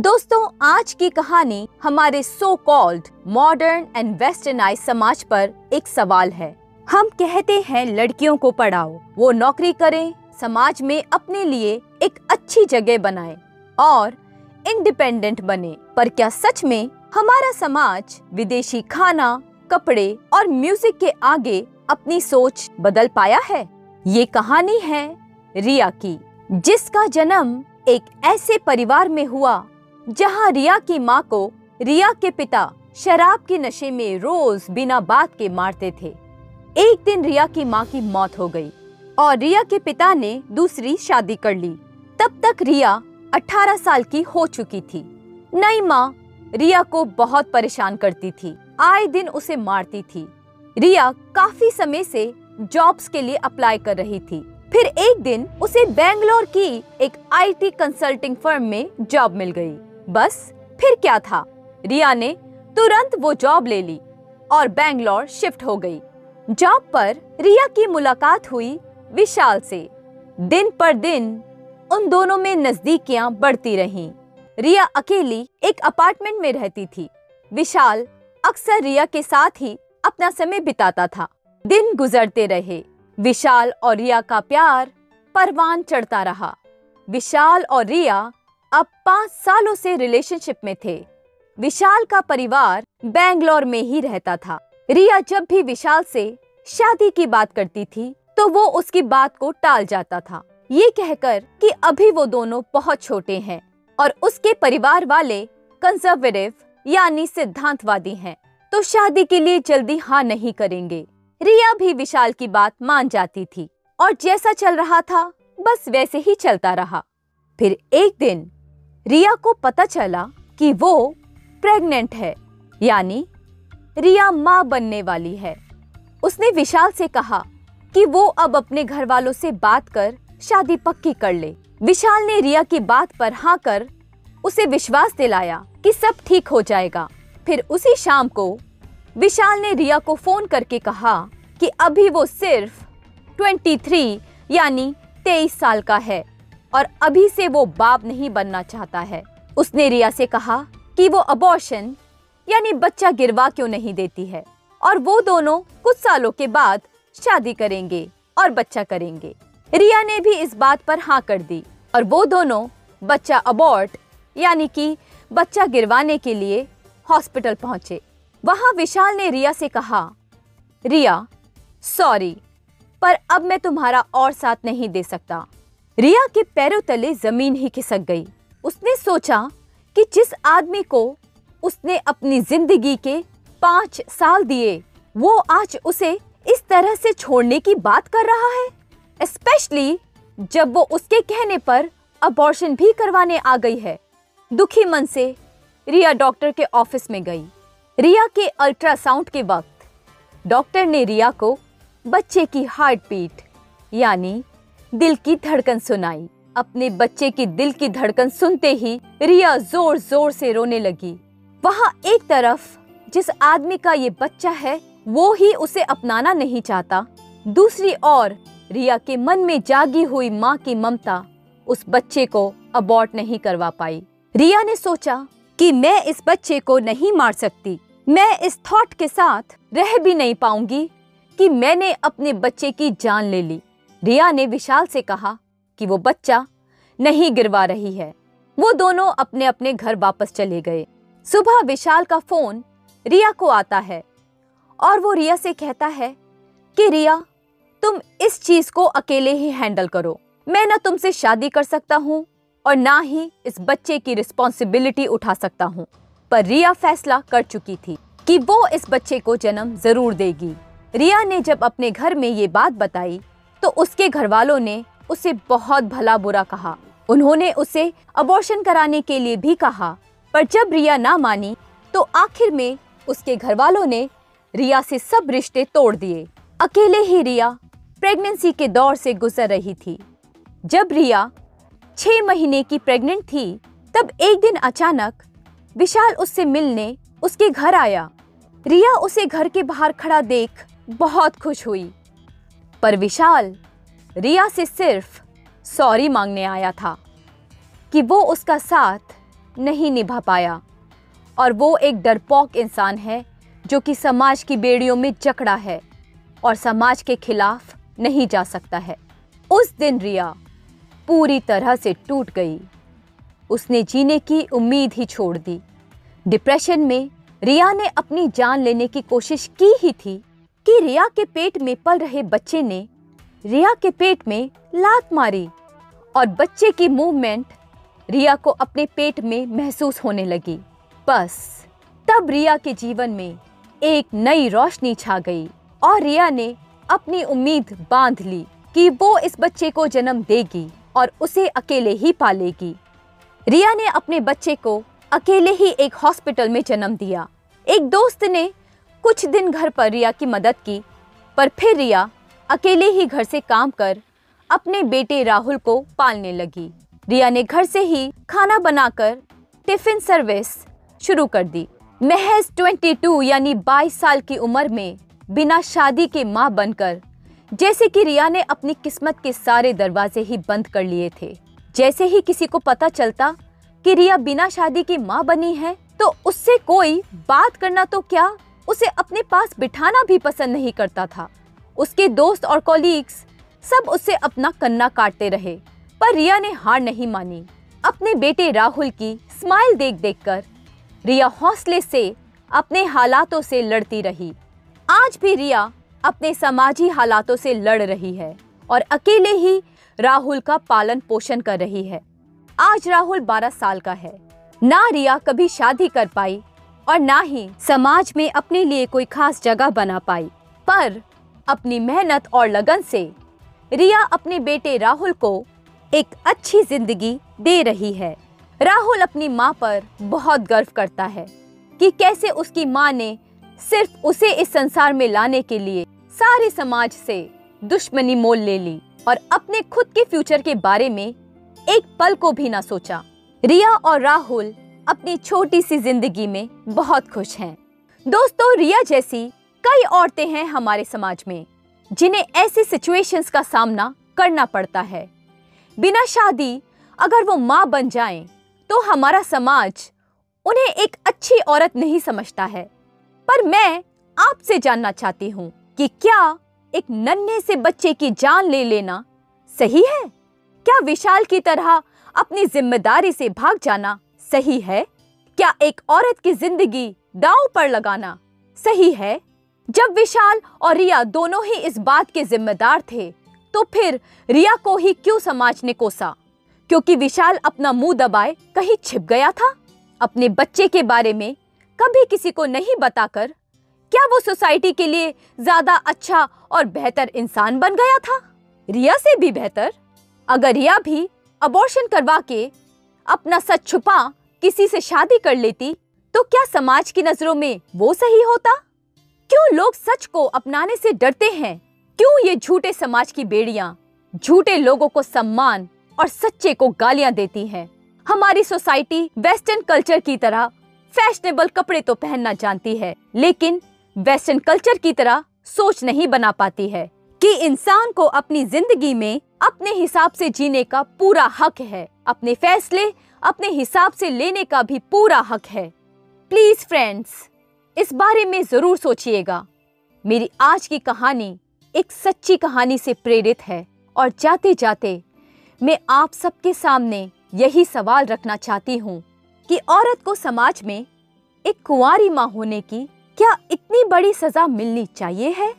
दोस्तों, आज की कहानी हमारे so called modern and westernize समाज पर एक सवाल है। हम कहते हैं, लड़कियों को पढ़ाओ, वो नौकरी करें, समाज में अपने लिए एक अच्छी जगह बनाए और इंडिपेंडेंट बने। पर क्या सच में हमारा समाज विदेशी खाना, कपड़े और म्यूज़िक के आगे अपनी सोच बदल पाया है? ये कहानी है रिया की, जिसका जन्म एक ऐसे परिवार में हुआ जहाँ रिया की माँ को रिया के पिता शराब के नशे में रोज बिना बात के मारते थे। एक दिन रिया की माँ की मौत हो गई और रिया के पिता ने दूसरी शादी कर ली। तब तक रिया 18 साल की हो चुकी थी। नई माँ रिया को बहुत परेशान करती थी। आए दिन उसे मारती थी। रिया काफ़ी समय से जॉब्स के लिए अप्लाई कर रही थी। फिर एक दिन उसे बेंगलोर की एक आईटी कंसल्टिंग फर्म में जॉब मिल गई। बस, फिर क्या था? रिया ने तुरंत वो जॉब ले ली और बैंगलोर शिफ्ट हो गई। जॉब पर रिया की मुलाकात हुई विशाल से। दिन पर दिन उन दोनों में नजदीकियाँ बढ़ती रहीं। रिया अकेली एक अपार्टमेंट में रहती थी। विशाल अक्सर रिया के साथ ही अपना समय बिताता था। दिन गुजरते रहे। विशाल और रिया का प्यार परवान चढ़ता रहा। विशाल और रिया अब पाँच सालों से रिलेशनशिप में थे। विशाल का परिवार बेंगलोर में ही रहता था। रिया जब भी विशाल से शादी की बात करती थी तो वो उसकी बात को टाल जाता था। ये कहकर कि अभी वो दोनों बहुत छोटे हैं और उसके परिवार वाले कंजर्वेटिव यानी सिद्धांतवादी हैं तो शादी के लिए जल्दी हाँ नहीं करेंगे। रिया भी विशाल की बात मान जाती थी और जैसा चल रहा था, बस वैसे ही चलता रहा। फिर एक दिन रिया को पता चला कि वो प्रेग्नेंट है, यानी रिया माँ बनने वाली है। उसने विशाल से कहा कि वो अब अपने घर वालों से बात कर शादी पक्की कर ले। विशाल ने रिया की बात पर हाँ कर उसे विश्वास दिलाया कि सब ठीक हो जाएगा। फिर उसी शाम को विशाल ने रिया को फ़ोन करके कहा कि अभी वो सिर्फ़ 23 यानी 23 साल का है। और अभी से वो बाप नहीं बनना चाहता है। उसने रिया से कहा कि वो अबॉर्शन यानी बच्चा गिरवा क्यों नहीं देती है? और वो दोनों कुछ सालों के बाद शादी करेंगे और बच्चा करेंगे। रिया ने भी इस बात पर हाँ कर दी और वो दोनों बच्चा अबॉर्ट यानी कि बच्चा गिरवाने के लिए हॉस्पिटल पहुँचे। वहाँ विशाल ने रिया से कहा, रिया सॉरी पर अब मैं तुम्हारा और साथ नहीं दे सकता। रिया के पैरों तले ज़मीन ही खिसक गई। उसने सोचा कि जिस आदमी को उसने अपनी ज़िंदगी के पाँच साल दिए, वो आज उसे इस तरह से छोड़ने की बात कर रहा है? स्पेशली जब वो उसके कहने पर अबॉर्शन भी करवाने आ गई है। दुखी मन से रिया डॉक्टर के ऑफ़िस में गई। रिया के अल्ट्रासाउंड के वक्त डॉक्टर ने रिया को बच्चे की हार्ट बीट यानी दिल की धड़कन सुनाई। अपने बच्चे की दिल की धड़कन सुनते ही रिया ज़ोर ज़ोर से रोने लगी। वहाँ एक तरफ़ जिस आदमी का ये बच्चा है, वो ही उसे अपनाना नहीं चाहता। दूसरी ओर रिया के मन में जागी हुई माँ की ममता उस बच्चे को अबॉर्ट नहीं करवा पाई। रिया ने सोचा कि मैं इस बच्चे को नहीं मार सकती। मैं इस थॉट के साथ रह भी नहीं पाऊँगी कि मैंने अपने बच्चे की जान ले ली। रिया ने विशाल से कहा कि वो बच्चा नहीं गिरवा रही है। वो दोनों अपने अपने घर वापस चले गए। सुबह विशाल का फ़ोन रिया को आता है और वो रिया से कहता है कि, रिया, तुम इस चीज़ को अकेले ही हैंडल करो। मैं ना तुमसे शादी कर सकता हूँ और ना ही इस बच्चे की रिस्पॉन्सिबिलिटी उठा सकता हूँ। पर रिया फैसला कर चुकी थी कि वो इस बच्चे को जन्म ज़रूर देगी। रिया ने जब अपने घर में ये बात बताई तो उसके घर वालों ने उसे बहुत भला बुरा कहा। उन्होंने उसे अबॉर्शन कराने के लिए भी कहा, पर जब रिया ना मानी तो आखिर में उसके घर वालों ने रिया से सब रिश्ते तोड़ दिए। अकेले ही रिया प्रेगनेंसी के दौर से गुजर रही थी। जब रिया छह महीने की प्रेग्नेंट थी, तब एक दिन अचानक विशाल उससे मिलने उसके घर आया। रिया उसे घर के बाहर खड़ा देख बहुत खुश हुई। पर विशाल, रिया से सिर्फ़ सॉरी मांगने आया था कि वो उसका साथ नहीं निभा पाया। और वो एक डरपोक इंसान है जो कि समाज की बेड़ियों में जकड़ा है और समाज के खिलाफ नहीं जा सकता है। उस दिन रिया पूरी तरह से टूट गई। उसने जीने की उम्मीद ही छोड़ दी। डिप्रेशन में रिया ने अपनी जान लेने की कोशिश की ही थी कि रिया के पेट में पल रहे बच्चे ने रिया के पेट में लात मारी और बच्चे की मूवमेंट रिया को अपने पेट में महसूस होने लगी। बस, तब रिया के जीवन में एक नई रोशनी छा गई और रिया ने अपनी उम्मीद बाँध ली कि वो इस बच्चे को जन्म देगी और उसे अकेले ही पालेगी। रिया ने अपने बच्चे को अकेले ही एक हॉस्पिटल में जन्म दिया। एक दोस्त ने कुछ दिन घर पर रिया की मदद की, पर फिर रिया अकेले ही घर से काम कर अपने बेटे राहुल को पालने लगी। रिया ने घर से ही खाना बनाकर टिफ़िन सर्विस शुरू कर दी। महज 22 यानी 22 साल की उम्र में बिना शादी के माँ बनकर, जैसे कि रिया ने अपनी किस्मत के सारे दरवाजे ही बंद कर लिए थे। जैसे ही किसी को पता चलता कि रिया बिना शादी की माँ बनी है तो उससे कोई बात करना तो क्या उसे अपने पास बिठाना भी पसंद नहीं करता था। उसके दोस्त और कॉलीग्स सब उससे अपना कन्ना काटते रहे, पर रिया ने हार नहीं मानी। अपने बेटे राहुल की स्माइल देख देखकर रिया हौसले से, अपने हालातों से लड़ती रही। आज भी रिया अपने समाजी हालातों से लड़ रही है और अकेले ही राहुल का पालन पोषण कर रही है। आज राहुल 12 साल का है। ना रिया कभी शादी कर पाई और ना ही समाज में अपने लिए कोई खास जगह बना पाई। पर अपनी मेहनत और लगन से रिया अपने बेटे राहुल को एक अच्छी ज़िंदगी दे रही है। राहुल अपनी माँ पर बहुत गर्व करता है कि कैसे उसकी माँ ने सिर्फ़ उसे इस संसार में लाने के लिए सारे समाज से दुश्मनी मोल ले ली और अपने खुद के फ्यूचर के बारे में एक पल को भी ना सोचा। रिया और राहुल अपनी छोटी सी ज़िंदगी में बहुत खुश हैं। दोस्तों रिया जैसी कई औरतें हैं हमारे समाज में जिन्हें ऐसी सिचुएशंस का सामना करना पड़ता है। बिना शादी अगर वो माँ बन जाएँ, तो हमारा समाज उन्हें एक अच्छी औरत नहीं समझता है। पर मैं आपसे जानना चाहती हूँ कि क्या एक नन्हे से बच्चे की जान ले लेना सही है? क्या विशाल की तरह अपनी ज़िम्मेदारी से भाग जाना सही है? क्या एक औरत की ज़िंदगी दांव पर लगाना सही है? जब विशाल और रिया दोनों ही इस बात के जिम्मेदार थे तो फिर रिया को ही क्यों समाज ने कोसा? क्योंकि विशाल अपना मुँह दबाए कहीं छिप गया था? अपने बच्चे के बारे में कभी किसी को नहीं बताकर क्या वो सोसाइटी के लिए ज़्यादा अच्छा और बेहतर इंसान बन गया था? रिया से भी बेहतर। अगर रिया भी अबॉर्शन करवा के अपना सच छुपा, किसी से शादी कर लेती तो क्या समाज की नज़रों में वो सही होता? क्यों लोग सच को अपनाने से डरते हैं? क्यों ये झूठे समाज की बेड़ियाँ, झूठे लोगों को सम्मान और सच्चे को गालियाँ देती हैं? हमारी सोसाइटी वेस्टर्न कल्चर की तरह फैशनेबल कपड़े तो पहनना जानती है, लेकिन वेस्टर्न कल्चर की तरह सोच नहीं बना पाती है। कि इंसान को अपनी ज़िंदगी में अपने हिसाब से जीने का पूरा हक है। अपने फैसले, अपने हिसाब से लेने का भी पूरा हक है। प्लीज़ फ्रेंड्स इस बारे में ज़रूर सोचिएगा। मेरी आज की कहानी एक सच्ची कहानी से प्रेरित है और जाते जाते मैं आप सबके सामने यही सवाल रखना चाहती हूँ कि औरत को समाज में एक कुंवारी माँ होने की क्या इतनी बड़ी सजा मिलनी चाहिए है?